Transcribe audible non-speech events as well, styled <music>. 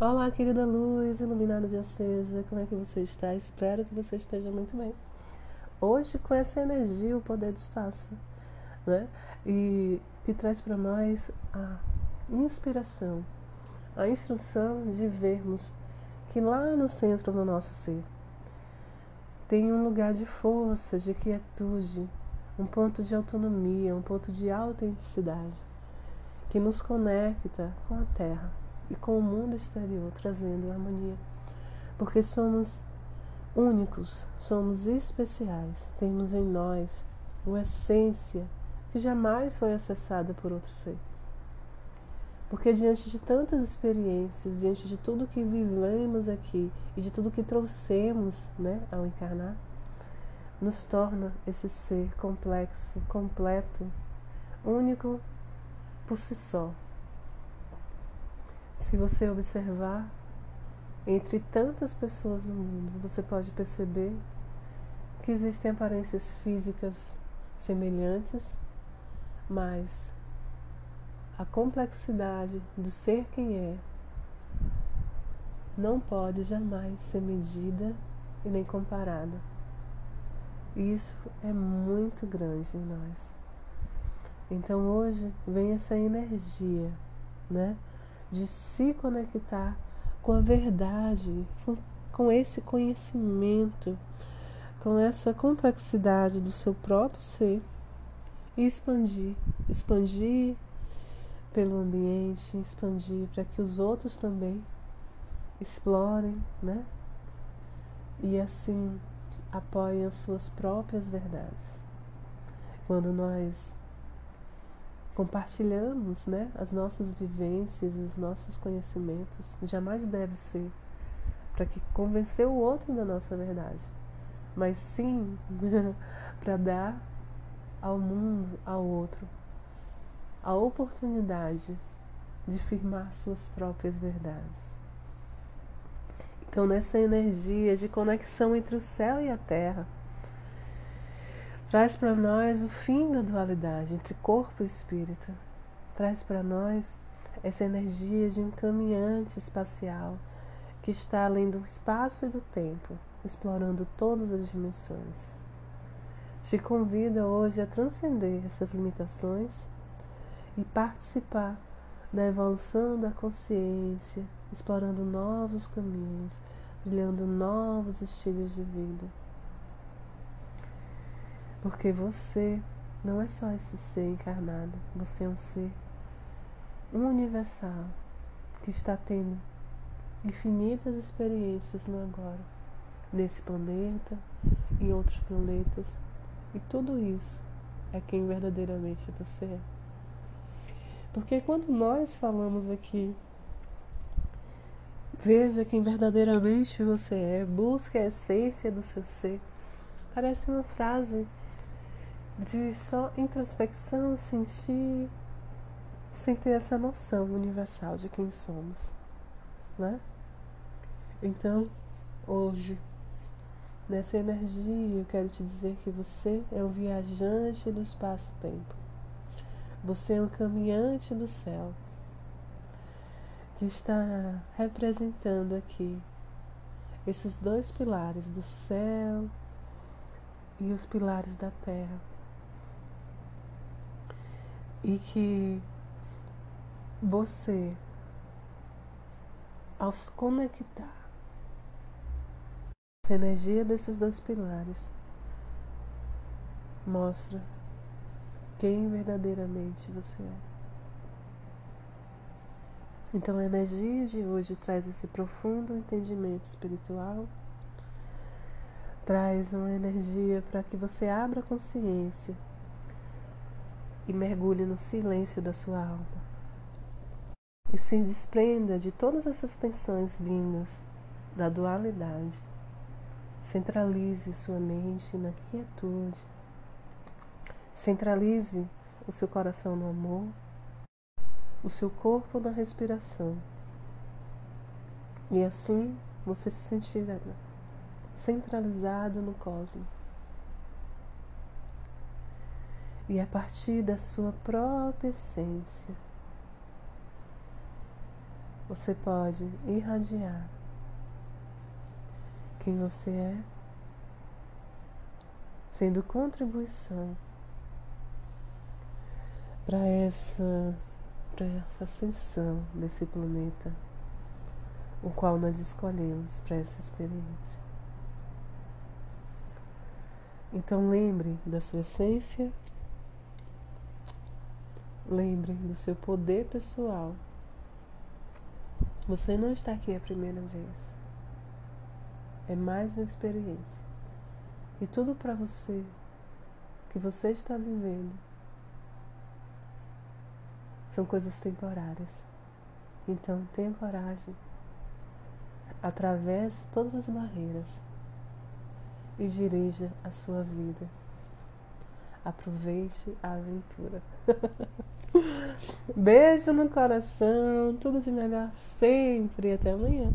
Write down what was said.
Olá, querida luz, iluminado dia seja, como é que você está? Espero que você esteja muito bem. Hoje, com essa energia, o poder do espaço, né? E que traz para nós a inspiração, a instrução de vermos que lá no centro do nosso ser tem um lugar de força, de quietude, um ponto de autonomia, um ponto de autenticidade que nos conecta com a Terra e com o mundo exterior, trazendo harmonia. Porque somos únicos, somos especiais, temos em nós uma essência que jamais foi acessada por outro ser. Porque diante de tantas experiências, diante de tudo que vivemos aqui e de tudo que trouxemos né, ao encarnar, nos torna esse ser complexo, completo, único por si só. Se você observar, entre tantas pessoas no mundo, você pode perceber que existem aparências físicas semelhantes, mas a complexidade do ser quem é não pode jamais ser medida e nem comparada. Isso é muito grande em nós. Então hoje vem essa energia, né, de se conectar com a verdade, com, com esse conhecimento, com essa complexidade do seu próprio ser e expandir, expandir pelo ambiente, expandir para que os outros também explorem, né? E assim apoiem as suas próprias verdades. Quando nós compartilhamos né, as nossas vivências, os nossos conhecimentos, jamais deve ser para que convencer o outro da nossa verdade, mas sim <laughs> para dar ao mundo, ao outro, a oportunidade de firmar suas próprias verdades. Então, nessa energia de conexão entre o céu e a terra, traz para nós o fim da dualidade entre corpo e espírito, traz para nós essa energia de um caminhante espacial que está além do espaço e do tempo, explorando todas as dimensões. Te convida hoje a transcender essas limitações e participar da evolução da consciência, explorando novos caminhos, brilhando novos estilos de vida. Porque você não é só esse ser encarnado, você é um ser universal que está tendo infinitas experiências no agora, nesse planeta, em outros planetas, e tudo isso é quem verdadeiramente você é. Porque quando nós falamos aqui, veja quem verdadeiramente você é, busque a essência do seu ser, parece uma frase de só introspecção, sentir, sem ter essa noção universal de quem somos, né? Então, hoje, nessa energia, eu quero te dizer que você é um viajante do espaço-tempo. Você é um caminhante do céu que está representando aqui esses dois pilares do céu e os pilares da terra e que você, ao se conectar essa energia desses dois pilares, mostra quem verdadeiramente você é. Então a energia de hoje traz esse profundo entendimento espiritual, traz uma energia para que você abra consciência e mergulhe no silêncio da sua alma. E se desprenda de todas essas tensões vindas da dualidade. Centralize sua mente na quietude. Centralize o seu coração no amor, o seu corpo na respiração. E assim você se sentirá centralizado no cosmos. E a partir da sua própria essência, você pode irradiar quem você é, sendo contribuição para essa, essa ascensão desse planeta, o qual nós escolhemos para essa experiência. Então lembre da sua essência, lembre do seu poder pessoal. Você não está aqui a primeira vez. É mais uma experiência. E tudo para você que você está vivendo são coisas temporárias. Então tenha coragem. Atravesse todas as barreiras e dirija a sua vida. Aproveite a aventura. <laughs> Beijo no coração, tudo de melhor sempre e até amanhã.